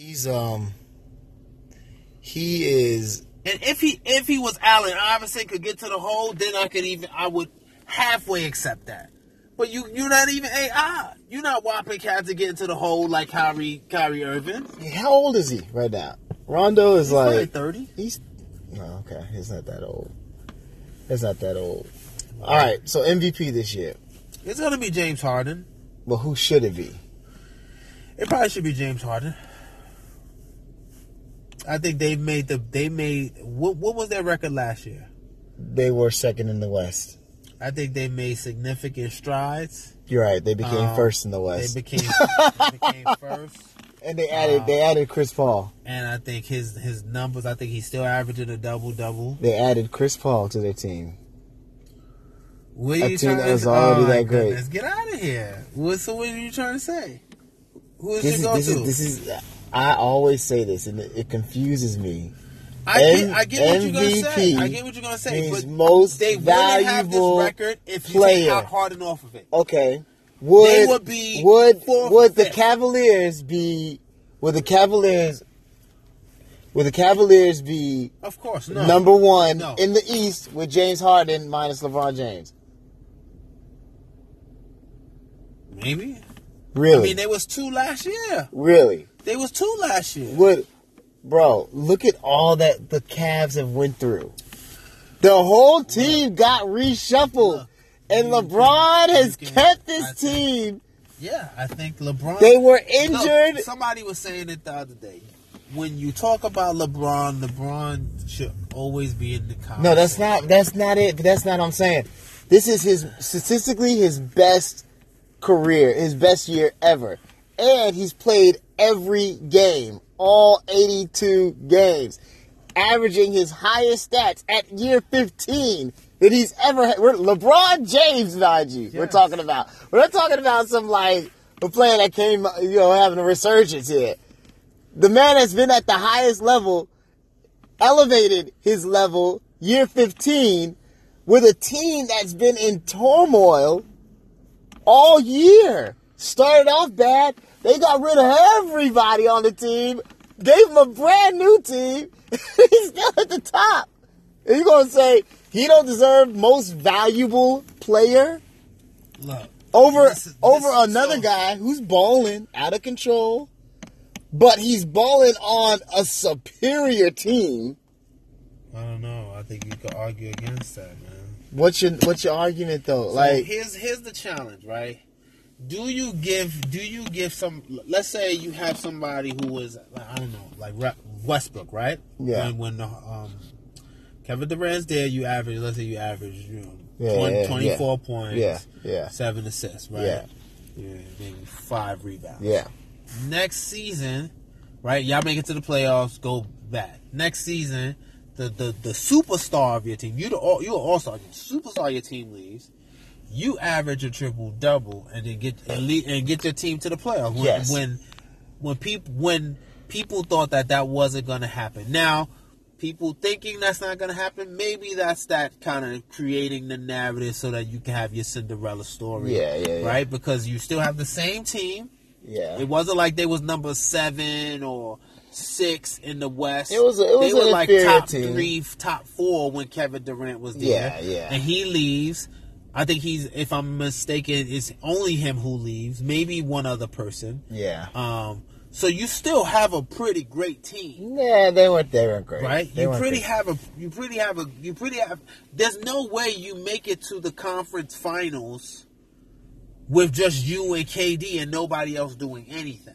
He's um he is And if he if he was Allen Iverson could get to the hole, then I could even I would halfway accept that. But you you're not even AI. You're not whopping cats to get into the hole like Kyrie Kyrie Irving. how old is he right now? Rondo is He's like thirty. he's no okay. He's not that old. He's not that old. All right, so MVP this year. It's gonna be James Harden. But who should it be? It probably should be James Harden. I think they made the they made what what was their record last year? They were second in the West. I think they made significant strides. You're right. They became Um, first in the They West, became they became first. and they added they added Chris Paul. And I think his his numbers. I think he's still averaging a double double. They added Chris Paul to their team. What A are you team that to was already Oh, that great. goodness, Get out of here. What, so what are you trying to say? Who is This is this to? is this is. I always say this, and it, it confuses me. I get, M- I get what you're gonna say. MVP I get what you're gonna say. But most they wouldn't have this valuable record if you player. out Harden off of it. Okay. Would They would be would would the fifth. Cavaliers be would the Cavaliers would the Cavaliers be Of course, no. number one No. in the East with James Harden minus LeBron James? Maybe. Really? I mean, there was two last year. really? There was two last year. Would bro, look at all that the Cavs have went through. The whole team got reshuffled. Look, and LeBron can- has can- kept I this think- team. Yeah, I think LeBron. They were Look, injured. somebody was saying it the other day. When you talk about LeBron, LeBron should always be in the conversation. No, that's not that's not it. That's not what I'm saying. This is his statistically his best career, his best year ever. And he's played every game, all 82 games, averaging his highest stats at year 15 that he's ever had. We're LeBron James, mind you. We're talking about. We're not talking about some like a player that came, you know, having a resurgence here. The man has been at the highest level elevated his level year 15 with a team that's been in turmoil all year. Started off bad. They got rid of everybody on the team, gave him a brand new team. He's still at the top. And you're going to say he don't deserve most valuable player Look, over This is- over another so- guy who's balling out of control, but he's balling on a superior team. I don't know. I think you could argue against that, man. What's your what's your argument though? So like here's here's the challenge, right? Do you give do you give some? Let's say you have somebody who was I don't know, like Westbrook, right? Yeah. When, when the, um, Kevin Durant's there, you average. Let's say you average, you know, Yeah, 20, yeah, 24 points, yeah, yeah. seven assists, right? Yeah. yeah, maybe five rebounds. yeah, next season, right? Y'all make it to the playoffs, go back. Next season, the the, the superstar of your team, you the all you an all star, superstar of your team leaves. You average a triple double and then get and, lead, and get your team to the playoffs. When, Yes. when when people when people thought that that wasn't going to happen. Now, people thinking that's not going to happen. Maybe that's that kind of creating the narrative so that you can have your Cinderella story. Yeah, yeah, yeah. Right, because you still have the same team. yeah. It wasn't like they was number seven or six in the West. It was a- it was they were like top team. three, top four when Kevin Durant was there. Yeah, yeah. And he leaves. I think he's, if I'm mistaken, it's only him who leaves. Maybe one other person. yeah. Um, so you still have a pretty great team, Yeah, they weren't they weren't great. right? They You pretty great. have a, you pretty have a, you pretty have. There's no way you make it to the conference finals with just you and KD and nobody else doing anything.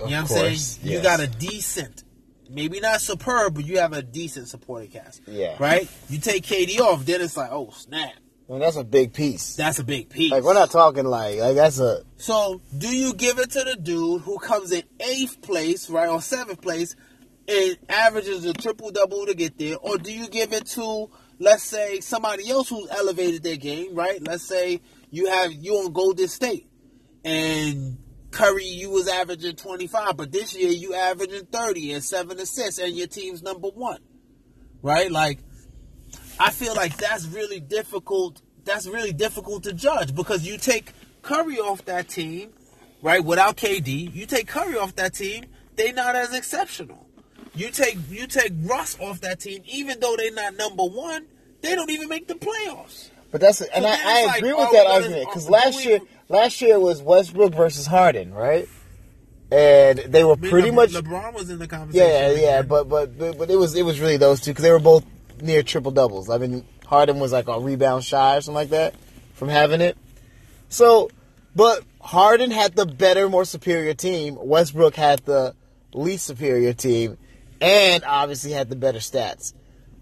Of You know what I'm saying? You got a decent, maybe not superb, but you have a decent supporting cast. Yeah. Right? You take KD off, then it's like, oh snap, Well, that's a big piece. that's a big piece. Like we're not talking like like that's a So, do you give it to the dude who comes in eighth place, right, or seventh place, and averages a triple double to get there, or do you give it to, let's say, somebody else who's elevated their game, right? Let's say you have you on Golden State, and Curry, you was averaging twenty five, but this year you averaging thirty and seven assists, and your team's number one, right? Like, I feel like that's really difficult. That's really difficult to judge because you take Curry off that team, right? Without KD, you take Curry off that team. they not as exceptional. You take you take Russ off that team, even though they're not number one, they don't even make the playoffs. But that's and I, I like, agree with we that argument because last year last year was Westbrook versus Harden, right? And they were I mean, pretty Le- much LeBron was in the conversation. yeah yeah, yeah but, but but but it was it was really those two because they were both near triple doubles. I mean Harden was like a rebound shy or something like that from having it. So, but Harden had the better, more superior team. Westbrook had the least superior team, and obviously had the better stats.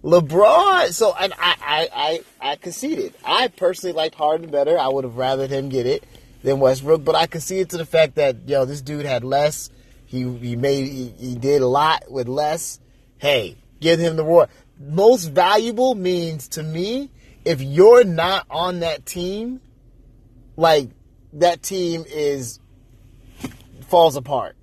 LeBron, so and I, I, I, I conceded. I personally liked Harden better. I would have rather him get it than Westbrook, but I conceded to the fact that yo, this dude had less. He he made he, he did a lot with less. Hey, give him the reward. Most valuable means to me if you're not on that team, like that team is falls apart.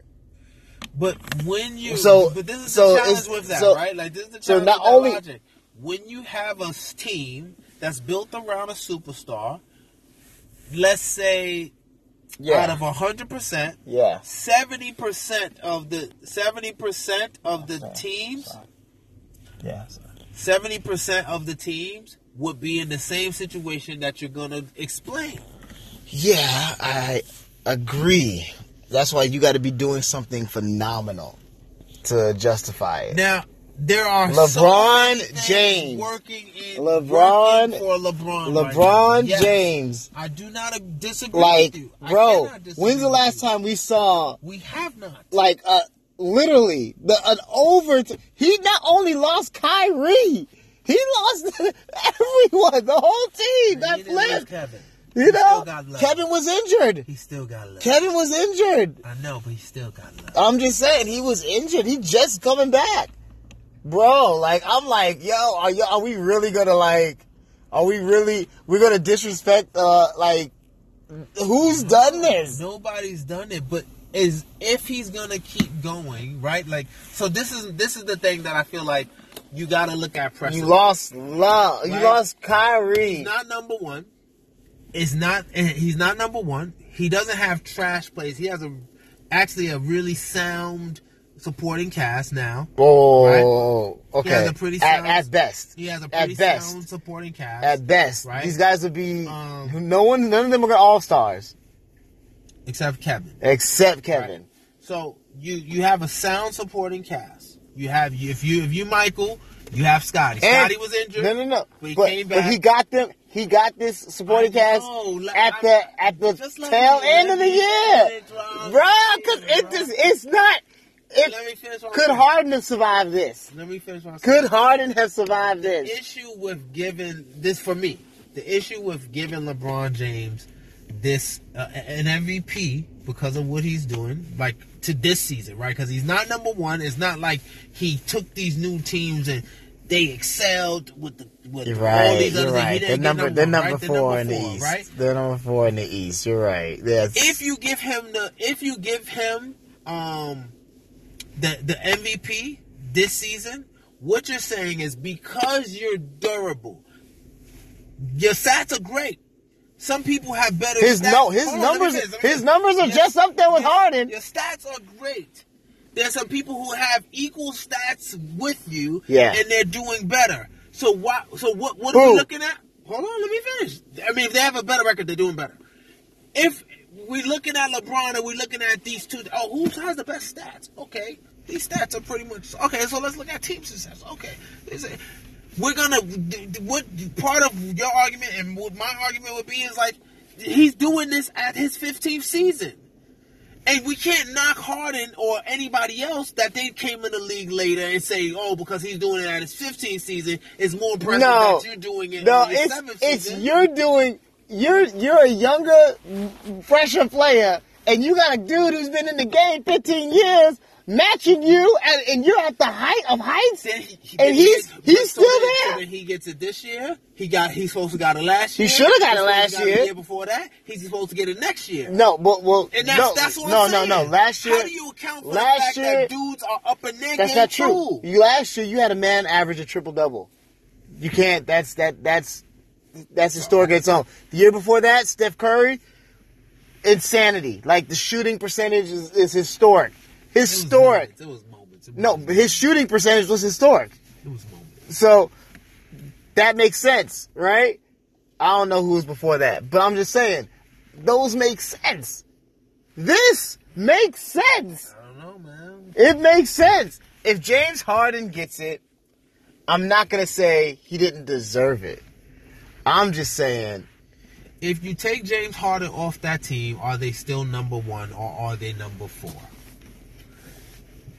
But when you So- but this is so the challenge with that, so- right? Like this is the challenge so not only- logic. When you have a team that's built around a superstar, let's say out of Yeah, hundred percent, yeah. seventy percent of the seventy percent of the teams, Yeah. seventy percent of the teams would be in the same situation that you're gonna explain. Yeah, I agree. That's why you got to be doing something phenomenal to justify it. Now there are LeBron so James. working in LeBron- working for LeBron. right LeBron now. Yes. James, I do not disagree like, with you. I bro, when's the last you. time we saw we have not? like uh literally the an over? he not only lost Kyrie, he lost everyone, the whole team that flipped. Kevin. You He know, still got love. Kevin was injured. He still got love. Kevin was injured. I know, but he still got love. I'm just saying he was injured. He just coming back, bro. Like I'm like, yo, are you? Are we really gonna like? Are we really? We're gonna disrespect? Uh, like, who's done this? Nobody's done it, but is if he's gonna keep going, right? Like, so this is this is the thing that I feel like you got to look at pressure. You lost love. You Right. lost Kyrie. He's not number one. It's not. eh, He's not number one. He doesn't have trash plays. He has a actually a really sound supporting cast now. oh, He okay. has a pretty at, sound- at best. He has a At pretty best. sound supporting cast. At best, Right. these guys would be. Um, no one. None of them are all stars except Kevin. except Kevin. So you you have a sound supporting cast. You have if you if you Michael, you have Scotty. Scotty was injured. No, no, no. But he but, came but he got them. He got this supporting I cast let- at I- the at the tail end of the year, finish what I'm bro. Because it just it's not. It. Could. Harden have survived this? Let me finish. What Could. Harden have survived The this? issue with giving this for me, the issue with giving LeBron James this uh, an MVP because of what he's doing, like to this season, right? Because he's not number one. It's not like he took these new teams and they excelled with the with You're all right. these other You're things. Right. They're get number. They're number right? They're four number in the four, East. right? They're number four in the East. You're right. If you give him the if you give him um the the MVP this season, what you're saying is because you're durable, your stats are great. Some people have better. his stats. no, his Hold on, let me numbers, finish, let me his numbers are Your- just up there with your- Harden. Your stats are great. There's some people who have equal stats with you, Yeah. and they're doing better. So what? So what? What are we looking at? Hold on, let me finish. I mean, if they have a better record, they're doing better. If we're looking at LeBron and we're looking at these two, oh, who has the best stats? Okay, these stats are pretty much okay. So let's look at team success. Okay, we're gonna what part of your argument and what my argument would be is like he's doing this at his 15th season. And we can't knock Harden or anybody else that they came in the league later and say, oh, because he's doing it at his 15th season, it's more impressive No, that you're doing it no, it's it's season. you're doing. You're you're a younger, fresher player, and you got a dude who's been in the game 15 years, matching you, and, and you're at the height of heights. Then he- and he's he's still there. He gets it this year. He got he's supposed to got it last year. He shoulda got it last got year. The year before that, he's supposed to get it next year. No, but well, And that's no, that's what no, I'm saying. no, no. Last year, how do you account for last the fact year- that dudes are up in their that's not true. too? You last year you had a man average a triple double. You can't. That's that. That's that's historic its own. The year before that, Steph Curry, insanity. Like the shooting percentage is, is historic. Historic. It was moments. It was No, moments. but his shooting percentage was historic. It was moments. So that makes sense, right? I don't know who was before that, but I'm just saying those make sense. This makes sense. I don't know, man. It makes sense. If James Harden gets it, I'm not going to say he didn't deserve it. I'm just saying, If you take James Harden off that team, are they still number one or are they number four?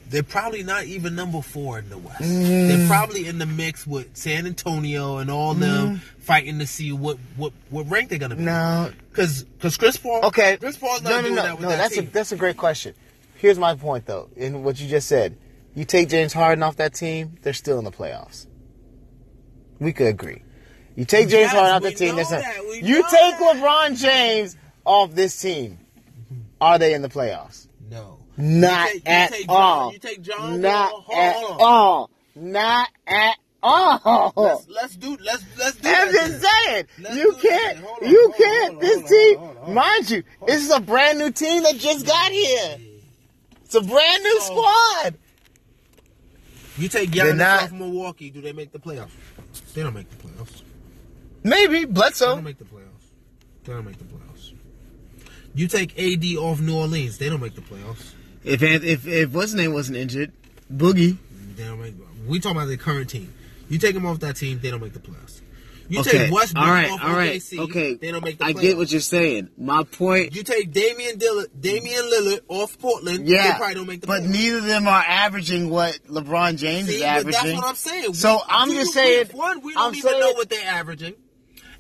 They're probably not even number four in the West. Mm. They're probably in the mix with San Antonio and all them fighting to see what what what rank they're gonna be. Mm. no. because because Chris Paul. Okay. Chris Paul's not no, no, doing no, that with no. that That's a that's a great question. Here's my point, though, in what you just said. You take James Harden off that team, they're still in the playoffs. We could agree. You take James Yes, Harden off the team, know that's not, that. You take that. LeBron James off this team. Are they in the playoffs? no, Not you take, you at take John, all. You take John. Not Wall. at on. all. Not at all. Let's, let's do let's let's do I'm just saying, Let's you can't, on, you can't. on, this team, hold on, hold on. mind you, this is a brand new team that just got here. It's a brand new So- squad. You take Giannis not- off Milwaukee. Do they make the playoffs? They don't make the playoffs. Maybe Bledsoe. They don't make the playoffs. They don't make the playoffs. You take AD off New Orleans. They don't make the playoffs. If if if what's his name wasn't injured, Boogie. They don't make. We talking about the current team. You take them off that team. They don't make the playoffs. You okay, take Westbrook all right, off all right, OKC. okay. They don't make the I get what you're saying. My point. You take Damian Dillard, Damian Lillard off Portland. Yeah, They probably don't make the but playoffs. neither of them are averaging what LeBron James See, is averaging. that's what I'm saying. So We- I'm just saying. One, we don't I'm even saying, know what they're averaging.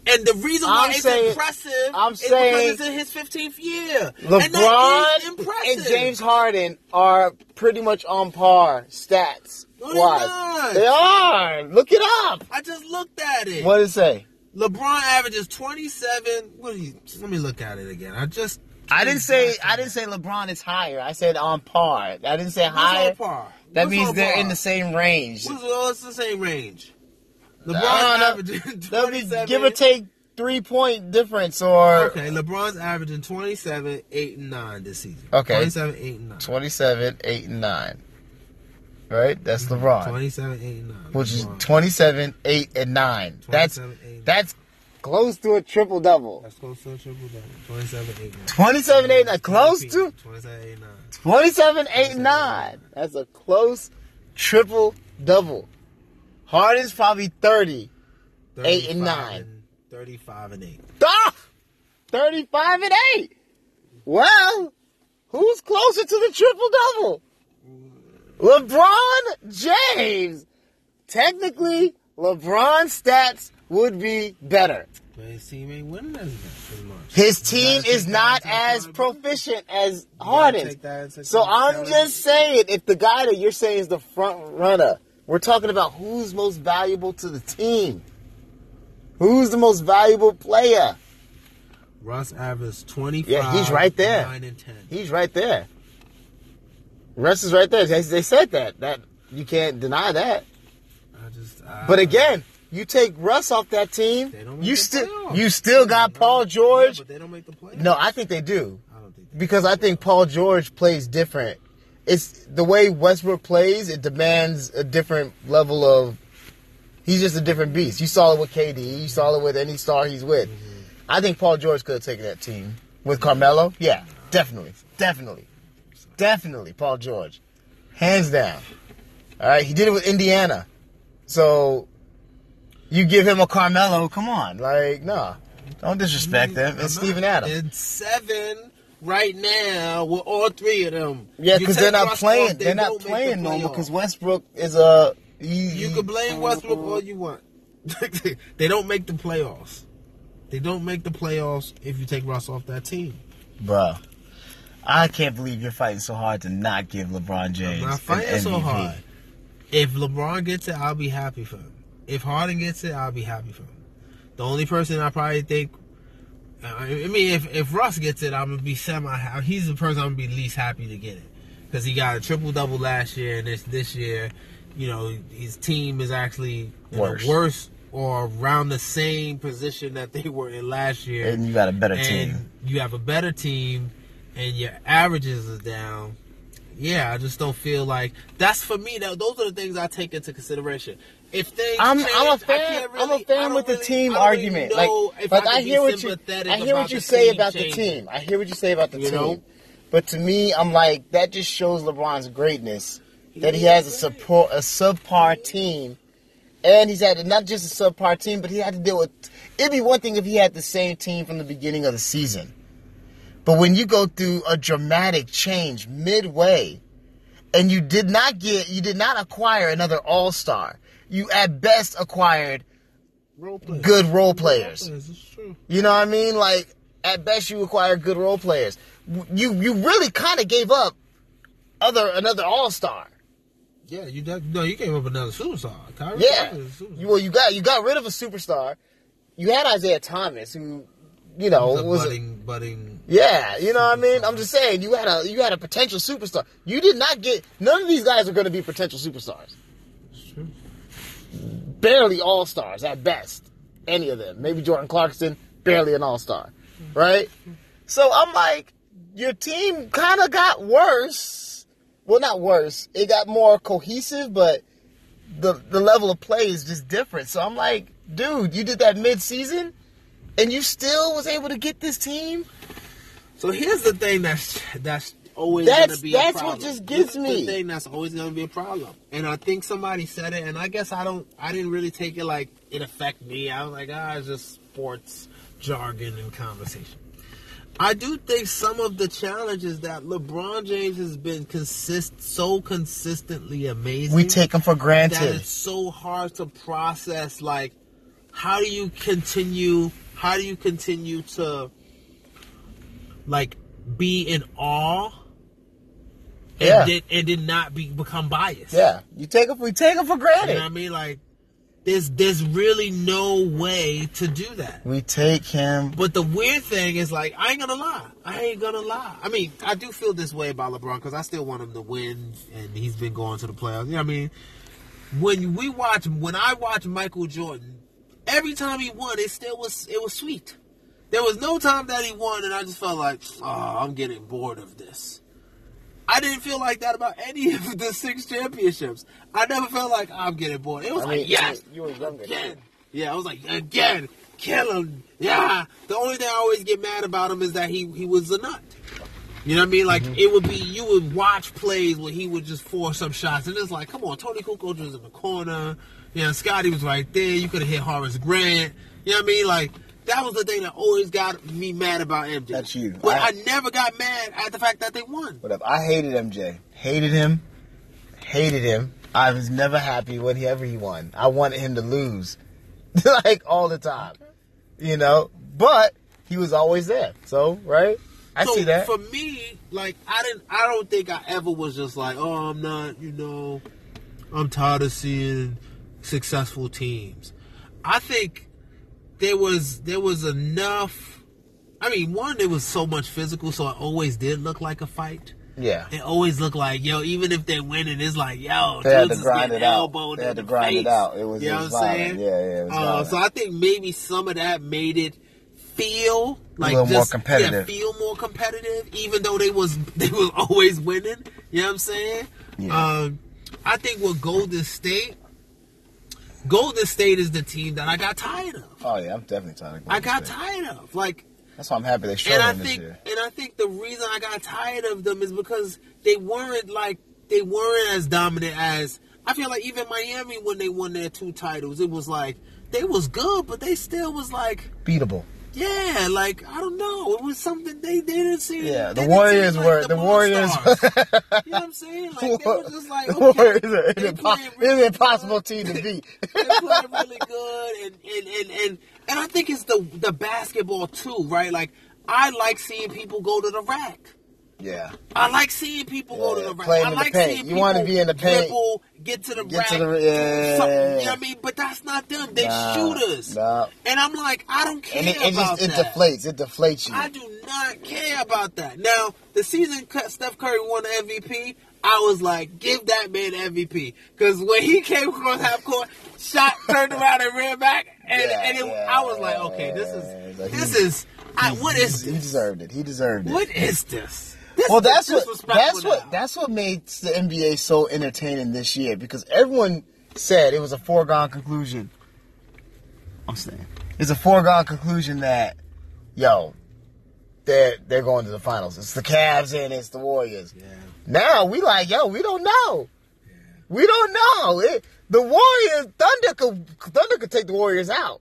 And the reason why I'm it's saying- impressive I'm is saying because it's in his 15th year. and LeBron is and. James Harden are pretty much on par stats wise. They are. Look it up. I just looked at it. What did it say? LeBron averages 27. What you? Let me look at it again. I just. I didn't say I didn't say LeBron is higher. I said on par. I didn't say What's higher. on par? That What's means they're par? in the same range. What's, what's the same range? LeBron I averaging That'll be give or take three point difference or Okay, LeBron's averaging 27, 8, and 9 this season. Okay. 27, 8, and 9. 27, 8, and 9. Right? That's LeBron. 27, 8, and 9. Which is 27, 8, and 9. That's 8, 9. that's close to a triple double. That's close to a triple double. 27, 8, and 9. 27, 8, 9. Close to 27, 8, and 9. 27, 8, and 9. That's a close triple double. Harden's probably 30. Eight and 35 nine. 35 and 8. Ah! 35 and 8. Well, who's closer to the triple double? LeBron James. Technically, LeBron's stats would be better. But his team ain't winning as much. His team is not as proficient as You gotta Harden's. take that into So I'm just saying, if the guy that you're saying is the front runner, we're talking about who's most valuable to the team. Who's the most valuable player? Russ averaged 25. Yeah, he's right there. 9 and 10. He's right there. Russ is right there. They, they said that. That you can't deny that. I just, I, But again, you take Russ off that team, They don't make you still you still got Paul George. Yeah, but they don't make the playoffs. No, I think they do. I don't think they because I think Paul George plays different. It's the way Westbrook plays. It demands a different level of. He's just a different beast. You saw it with KD. You saw it with any star he's with. Mm-hmm. I think Paul George could have taken that team with Carmelo. Yeah, definitely, definitely, definitely. Paul George, hands down. All right, he did it with Indiana. So you give him a Carmelo. Come on, like nah. don't disrespect them. It's. Steven Adams. And seven right now with all three of them. Yeah, because they're not playing. they they're not don't make the playing normal because Westbrook is a. He, You can blame Westbrook all you want. they don't make the playoffs. They don't make the playoffs if you take Russ off that team. Bruh, I can't believe you're fighting so hard to not give LeBron James. I'm not fighting so hard. If LeBron gets it, I'll be happy for him. If Harden gets it, I'll be happy for him. The only person I probably think, I mean, if if Russ gets it, I'm gonna be semi. He's the person I'm gonna be least happy to get it because he got a triple double last year, and this this year, you know, his team is actually Worse. a worse or around the same position that they were in last year. And you got a better and team. you have a better team, and your averages are down. yeah, I just don't feel like that's for me. That those are the things I take into consideration. If things I'm, change, I'm a fan. really, I'm a fan with the really- team I really argument. Like, like I, I, hear what you, I hear what you say team about the team. I hear what you say about the You team. know? But to me, I'm like that just shows LeBron's greatness that he has a support a subpar team, and he's had not just a subpar team, but he had to deal with. It'd be one thing if he had the same team from the beginning of the season, but when you go through a dramatic change midway, and you did not get, you did not acquire another All Star. You at best acquired Role players. good role players. It's true. You know what I mean? Like at best you acquire good role players. You you really kind of gave up other another all star. Yeah, you no, you gave up another superstar. Kyrie Yeah. Irving is a superstar. You, well, you got you got rid of a superstar. You had Isaiah Thomas, who you know a was a- budding, budding. yeah. You know what I mean? I'm just saying you had a you had a potential superstar. You did not get none of these guys are going to be potential superstars. Barely all stars at best. Any of them. Maybe Jordan Clarkson, barely an all star. Right? So I'm like, your team kind of got worse. Well, not worse. It got more cohesive, but the the level of play is just different. So I'm like, dude, you did that mid season and you still was able to get this team? So here's the thing that's that's always That's- be that's what just gets is me. The thing that's always going to be a problem, and I think somebody said it, and I guess I don't. I didn't really take it like it affect me. I was like, ah, it's just sports jargon and conversation. I do think some of the challenges that LeBron James has been consist so consistently amazing. We take them for that granted. it's so hard to process like how do you continue how do you continue to like be in awe and Yeah. did and did not be become biased Yeah, you take them. We take them for you granted. know what i mean like there's there's really no way to do that We take him. but the weird thing is, like, I ain't gonna lie. I ain't gonna lie. I mean, I do feel this way about LeBron because I still want him to win, and he's been going to the playoffs. You know what I mean? When we watch, when I watch Michael Jordan, every time he won, it still was, it was sweet. There was no time that he won, and I just felt like, oh, I'm getting bored of this. I didn't feel like that about any of the six championships. I never felt like I'm getting bored. It was I mean, like, yes, you were younger. again. Yeah, I was like, again, kill him. Yeah. The only thing I always get mad about him is that he he was a nut. You know what I mean? Like mm-hmm. it would be you would watch plays where he would just force some shots, and it's like, come on, Toni Kukoc was in the corner. You know, Scottie was right there. You could have hit Horace Grant. You know what I mean? Like that was the thing that always got me mad about MJ. That's you. But I, I- never got mad at the fact that they won. Whatever. I hated MJ. Hated him. Hated him. I was never happy whenever he won. I wanted him to lose. like all the time. You know? But he was always there. So, right? I so see that. For me, like I didn't I don't think I ever was just like, oh I'm not, you know, I'm tired of seeing successful teams. I think there was there was enough I mean, one, there was so much physical, so it always did look like a fight. yeah. It always looked like, yo, even if they're winning, it's like, yo, They had to grind it out. They had to the grind it out. It was- you know was what I'm saying? Yeah, yeah, it was uh, so I think maybe some of that made it feel like little more competitive. Yeah, feel more competitive, even though they was they was always winning. You know what I'm saying? Yeah. Um, I think with Golden State, Golden State is the team that I got tired of. Oh, yeah. I'm definitely tired of Golden I got State. tired of like. That's why I'm happy they showed And I this think, year. and I think the reason I got tired of them is because they weren't like they weren't as dominant as I feel like even Miami when they won their two titles, it was like they was good, but they still was like Beatable. Yeah, like I don't know, it was something they, they didn't see. Yeah, the Warriors were the Warriors. You know what I'm saying? Like they were just like The okay, Warriors an they playing really impossible good. team to beat. They're playing really good, and and, and and and I think it's the the basketball too, right? Like I like seeing people go to the rack. Yeah. I like seeing people go to Yeah, the playing I like seeing You wanna people be in the paint. dribble, get to the Get rack, to the- yeah. You know what I mean? But that's not them. They Nah, shooters. nah. And I'm like, I don't care And it, it about just it deflates. It deflates you. I do not care about that. Now, the season cut Steph Curry won the MVP, I was like, give that man MVP. Because when he came across half court, shot, turned around and ran back, and, Yeah, and it, yeah, I was like, okay, this is, like this he- is, I, what He- is He deserved it. He deserved it. What is this? This This well, that's what disrespectful that's what now. that's what makes the NBA so entertaining this year because everyone said it was a foregone conclusion. I'm saying it's a foregone conclusion that yo, they're they're going to the finals. It's the Cavs and it's the Warriors. Yeah. Now we like yo, we don't know. We don't know. It, the Warriors, Thunder could Thunder could take the Warriors out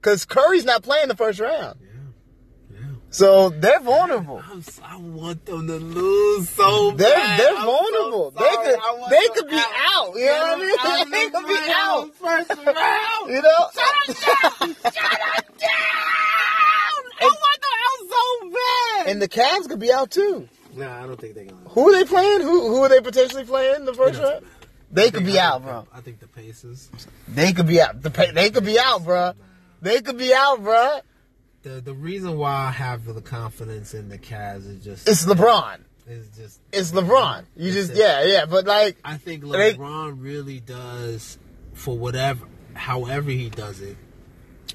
because Curry's not playing the first round, Yeah. So they're vulnerable. So- I want them to lose so They're bad. they're I'm vulnerable. so they could they could be out. You know what I mean? They could be out. First round. You know? I want them out so bad. And the Cavs could be out too. Nah, I don't think they're gonna. Who are they playing? Who who are they potentially playing in the first round? They I could be I out, bro. I think the Pacers. They could be out. The they could be out, bro. They could be out, bro. The the reason why I have the confidence in the Cavs is just It's LeBron. is just It's LeBron. You It's just yeah yeah. But like I think They- LeBron really does for whatever, however he does it.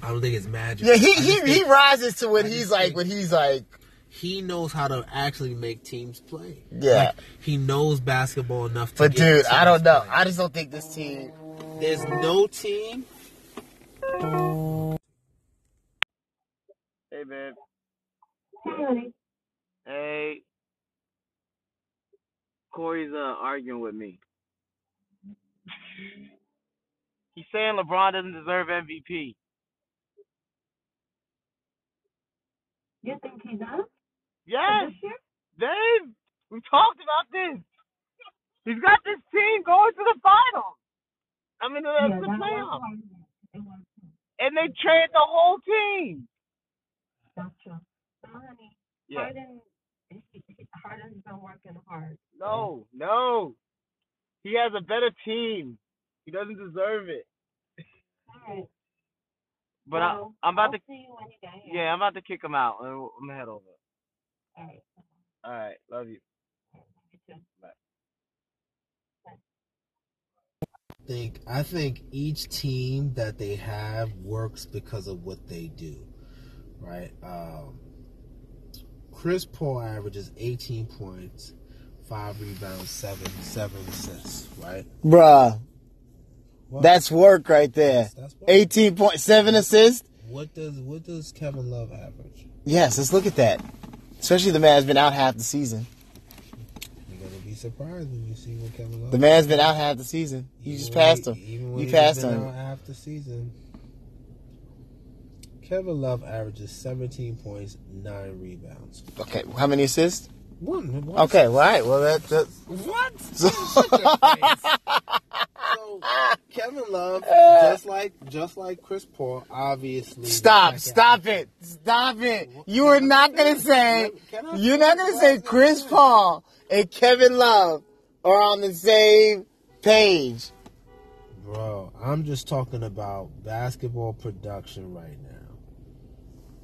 I don't think it's magic. yeah, he I just he he rises to when he's like think- when he's like he knows how to actually make teams play. Yeah. Like, he knows basketball enough to. But dude, I don't know. playing. I just don't think this team. There's no team. Hey babe. Hey, honey. Hey. Corey's uh, arguing with me. He's saying LeBron doesn't deserve MVP. You think he does? Yes? Dave. We talked about this. He's got this team going to the finals. I mean, uh, yeah, the playoffs, hard. It was. and they traded the whole team. That's true. So, honey, Yeah. Harden, he, he, Harden's been working hard. No, no. He has a better team. He doesn't deserve it. All right. But well, I, I'm about I'll to. see you when you get here. Yeah, I'm about to kick him out. Uh, I'm gonna head over. All right. All right, love you. You too. think I think each team that they have works because of what they do, right? Um, Chris Paul averages 18 points, five rebounds, seven seven assists, right? Bruh, What, that's work right there. 18.7 assists. what does what does Kevin Love average? Yes, let's look at that. Especially the man's been out half the season. You're gonna be surprised when you see what Kevin Love. The man's been out half the season. You Even just passed he- him. You he's passed been him. out half the season. Kevin Love averages 17 points, nine rebounds. Okay, how many assists? One. one Okay, well, all right. Well, that, that What? So- Shut your face. so Kevin Love, just like just like Chris Paul, obviously. stop, the second- stop it, stop it. You are not gonna say. You're not gonna say Chris Paul and Kevin Love are on the same page. Bro, I'm just talking about basketball production right now.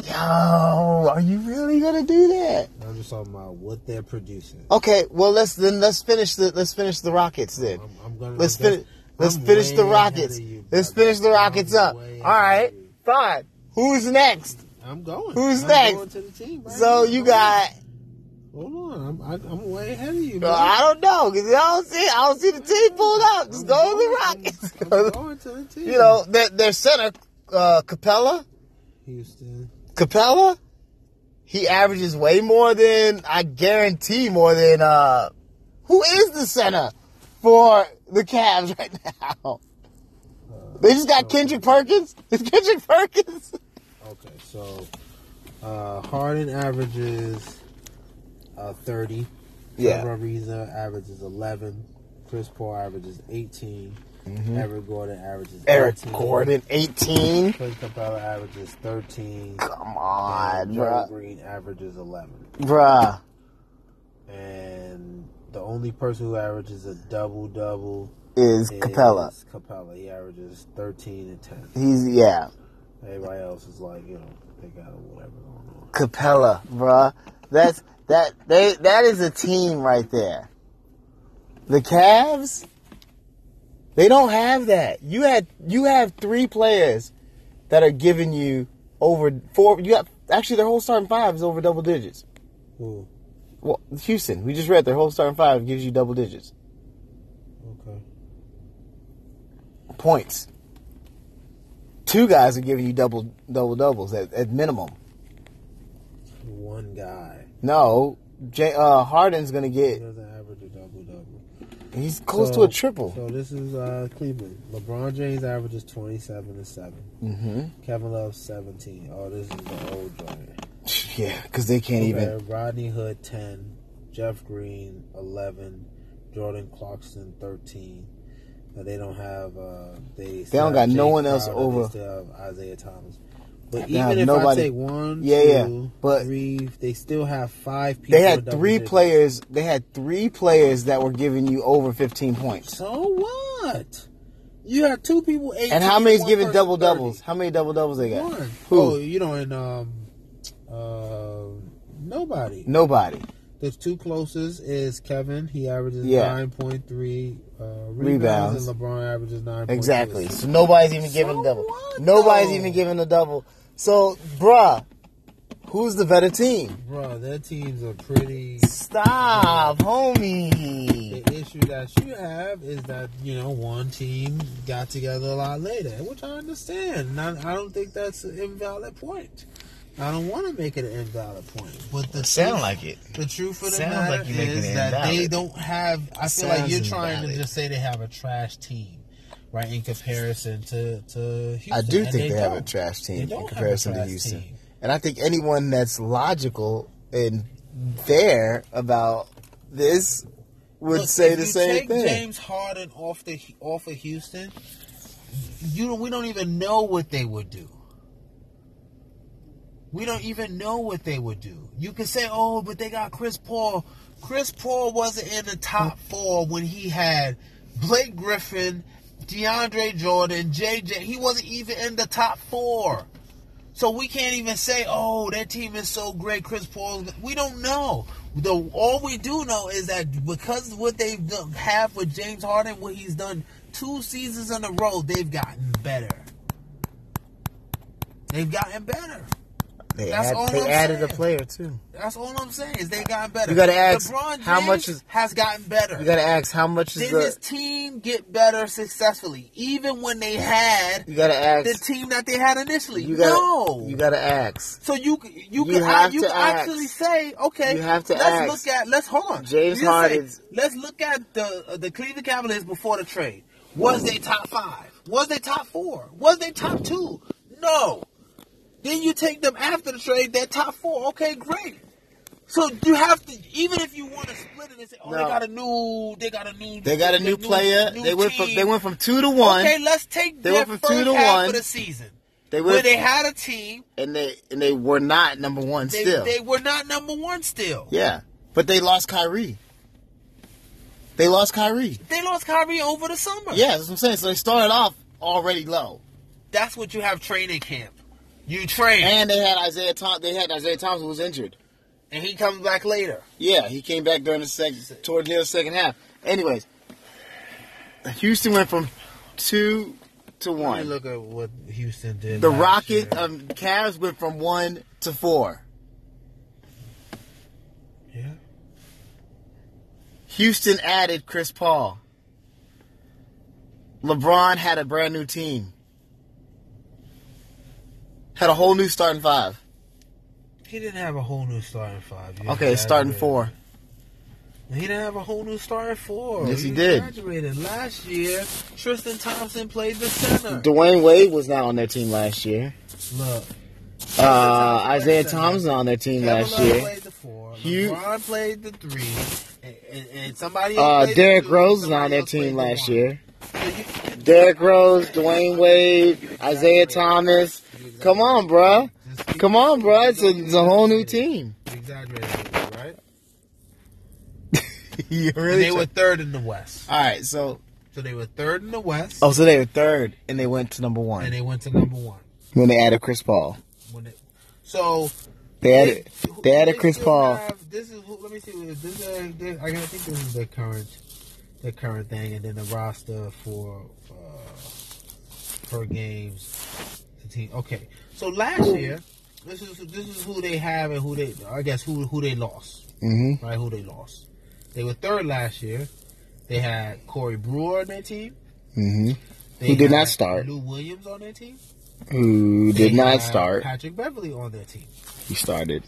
Yo, are you really gonna do that? I'm just talking about what they're producing. Okay, well let's then let's finish the let's finish the Rockets then. I'm, I'm gonna Let's finish. Let's finish the Rockets. you, Let's finish the Rockets I'm up. All right, All ahead right, of you. fine. Who's next? I'm going. Who's I'm next? Going to the team So you got. Hold on. I'm, I, I'm way ahead of you. Bro. I don't know because I don't see. I don't see the team pulled up. Just I'm go to the Rockets. I'm going to the team. you know their their center, uh, Capela. Houston. Capela. He averages way more than I guarantee more than uh. Who is the center for the Cavs right now? They just got Kendrick Perkins. Is Kendrick Perkins? Okay, so uh, Harden averages uh, 30. Yeah. Trevor Ariza averages 11. Chris Paul averages 18. Eric Gordon averages Mm-hmm. Eric 18. Gordon, 18. Clint Capela averages 13. Come on, bruh. Green averages 11. Bruh. And the only person who averages a double double Is is Capela. Capela. He averages 13 and 10. He's, yeah. Everybody else is like, you know, they got whatever going on. Capela, bruh. That's, that, they, that is a team right there. The Cavs, they don't have that. You had, you have three players that are giving you over four, you got, actually their whole starting five is over double digits. Who? Well, Houston, we just read their whole starting five gives you double digits Okay. points. Two guys are giving you double double doubles at, at minimum. One guy. No, J, uh, Harden's gonna get. doesn't average a double double. He's close to a triple. So this is uh, Cleveland. LeBron James averages twenty seven and seven. hmm Kevin Love seventeen. Oh, this is the old joint. Yeah, because they can't even. Rodney Hood ten. Jeff Green eleven. Jordan Clarkson thirteen. But they don't have. Uh, they They don't got no one else Crowder, over- They still have Isaiah Thomas. But even if nobody- I take one, Yeah, yeah, but- three, they still have five people. They had three digits. players. They had three players that were giving you over 15 points. So what? You have two people. 18, And how many's giving double 30. doubles? How many double doubles they got? One. Who? Oh, you know, and um, uh, nobody. Nobody. The two closest is Kevin. He averages Yeah. nine point three uh, Rebounds. rebounds, and LeBron averages nine. Exactly. So nobody's even giving a double. what, Nobody's though? even giving a double. So, bruh, who's the better team? Bro, their teams are pretty. Stop, homie. The issue that you have is that you know one team got together a lot later, which I understand. And I, I don't think that's an invalid point. I don't want to make it an invalid point, but the truth- like it. The truth of the Sounds matter like is it that they don't have. I feel like you're trying invalid. to just say they have a trash team, right? In comparison to to Houston. I do And think they, have a trash team in comparison to Houston. team. And I think anyone that's logical and fair about this would Look, say the you same take thing. James Harden off the off of Houston, you we don't even know what they would do. We don't even know what they would do. You can say, "Oh, but they got Chris Paul." Chris Paul wasn't in the top hmm. four when he had Blake Griffin, DeAndre Jordan, JJ. He wasn't even in the top four. So we can't even say, "Oh, that team is so great." Chris Paul. We don't know. The all we do know is that because what they've done, have with James Harden, what he's done two seasons in a row, they've gotten better. They've gotten better. They, That's add- all they I'm added a player too. That's all I'm saying is they got better. You gotta ask, LeBron James how much is- has gotten better. You got to ask how much is Did the. his team get better successfully, even when they had You got to ask. the team that they had initially? You got. no. You got to ask. So you you, You can have you to can ask. actually say okay. You have to let's ask. look at let's hold on. James say, let's look at the the Cleveland Cavaliers before the trade. Was they top five? Was they top four? Was they top two? No. Then you take them after the trade. They're top four. Okay, great. So you have to even if you want to split it and say, oh, they got a new, they got a new, They got a new player. new they went from they went from two to one. Okay, let's take They their went from first two to half one. of the season They where they had a team. and they and they were not number one They, still. they were not number one still. yeah, but they lost Kyrie. They lost Kyrie. They lost Kyrie over the summer. Yeah, that's what I'm saying. So they started off already low, That's what you have training camp. You train. And, they had Isaiah Thomas. They had Isaiah Thomas who was injured. And he comes back later. Yeah, he came back during the second towards the second half. Anyways, Houston went from two to Let me one. look at what Houston did. The Rocket year. um, Cavs went from one to four. yeah. Houston added Chris Paul. LeBron had a brand new team. Had a whole new starting five. He didn't have a whole new starting five. You Okay, starting four. He didn't have a whole new starting four. Yes, he You did. Exaggerated. Last year, Tristan Thompson played the center. Dwyane Wade was not on their team last year. Look, Uh, Isaiah Thomas on their team Kevin last Love year. played the four. Hugh- LeBron played the three, and, and, and somebody. else Uh, Derrick Rose was on their team the last one. year. Derrick Rose, Dwyane Wade, Isaiah Thomas. Come on, bruh. Come on, bruh. It's a, it's a whole new team. Exaggerated, right? you really? they were third in the West. All right. So, So they were third in the West, oh, so they were third, and they went to number one. and they went to number one. when they added Chris Paul. When they, so They added they added Chris Paul. have- this is let me see. This is this- I think this is the current, the current thing, and then the roster for uh, per games. The team. Okay, so last year, this is this is who they have and who they I guess who who they lost. Mm-hmm. right? Who they lost. They were third last year. They had Corey Brewer on their team. Mm-hmm. They Who did not start. Lou Williams on their team. Who did not start? Patrick Beverley on their team, He started.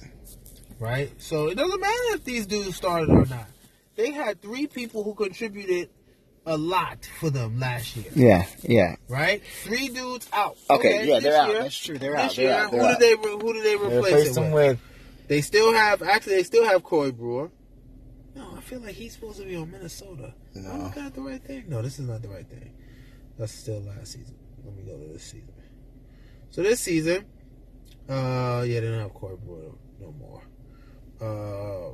right? So it doesn't matter if these dudes started or not. They had three people who contributed a lot for them last year, Yeah, yeah. right? Three dudes out. Okay, yeah, they're out. year- That's true. They're out. They're year, out. They're who out. did they who did they They replace replaced it him with? with. They still have actually they still have Corey Brewer. No, I feel like he's supposed to be on Minnesota. No. I'm looking at the right thing. No, this is not the right thing. That's still last season. Let me go to this season. So this season, uh, yeah, they don't have Corey Brewer no more. Uh,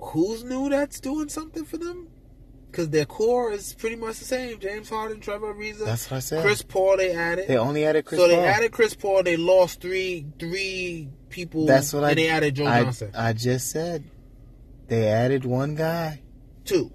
who's new that's doing something for them? Because their core is pretty much the same. James Harden, Trevor Ariza, That's what I said. Chris Paul. They added. They only added Chris so they Paul. added Chris Paul. They lost three three people. That's what and I. they added Joe I, Johnson. I just said. They added one guy. two.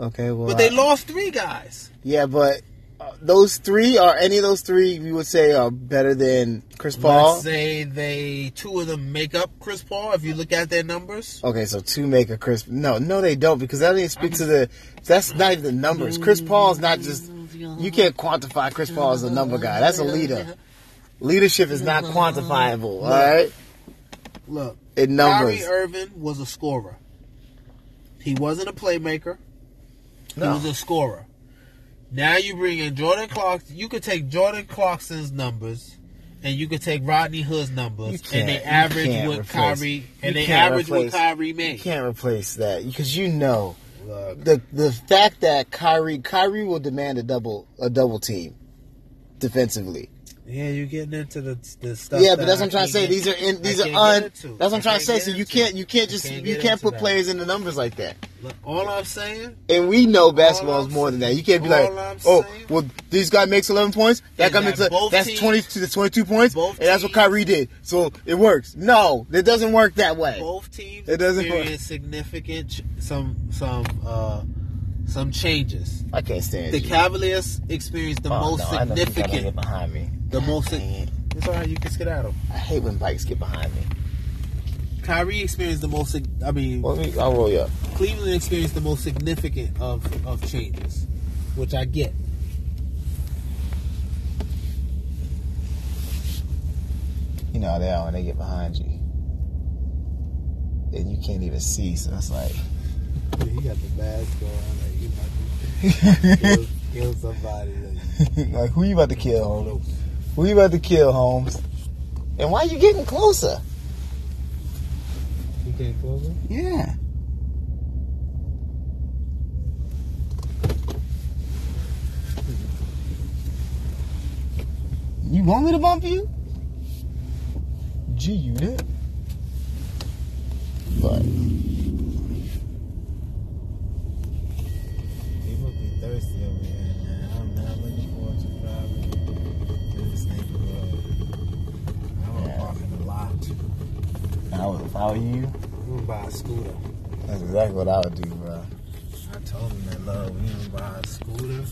Okay, well. But they I- lost three guys. Yeah, but uh, those three are any of those three we would say are better than Chris Paul. Let's say they two of them make up Chris Paul. If you look at their numbers, Okay, so two make a Chris. No, no, they don't because that doesn't speak to the. That's not even the numbers. Chris Paul's not just. You can't quantify Chris Paul as a number guy. That's a leader. Leadership is not quantifiable. All right, look, in numbers. Kyrie Irving was a scorer. He wasn't a playmaker. He No. was a scorer. Now you bring in Jordan Clarkson. You could take Jordan Clarkson's numbers, and you could take Rodney Hood's numbers, and they average what replace- Kyrie and you they average replace- what Kyrie You can't replace that because you know Look, the the fact that Kyrie Kyrie will demand a double a double team defensively. Yeah, you're getting into the the stuff. Yeah, but that's what I'm trying to say. These are in, these are un. That's what I I'm trying to say. So you can't you can't just can't you can't put that. players in the numbers like that. Look, all I'm saying, And we know basketball is more than that. You can't be like, I'm oh, saying well, this guy makes 11 points. That guy that makes a, both that's teams- 20 to the 22 points. both And that's what Kyrie did. So it works. No, it doesn't work that way. both teams It doesn't work. significant some some uh some changes. I can't stand it. The you. Cavaliers experienced the Oh, most no, I know get significant. behind me. The most. Dang it. It's alright. You can skedaddle. I hate when bikes get behind me. Kyrie experienced the most. I mean, Well, me, I'll roll you up. Cleveland experienced the most significant of of changes, which I get. You know how they are when they get behind you. And you can't even see, so it's like. You got the mask on. Like you about to kill, kill somebody. like, who you about to kill, Holmes? Who you about to kill, Holmes? And why you getting closer? You can't. Yeah. You want me to bump you? G unit. But Were you, I'm gonna buy a scooter. that's exactly what I would do, bro. I told him that love. We gonna buy a scooter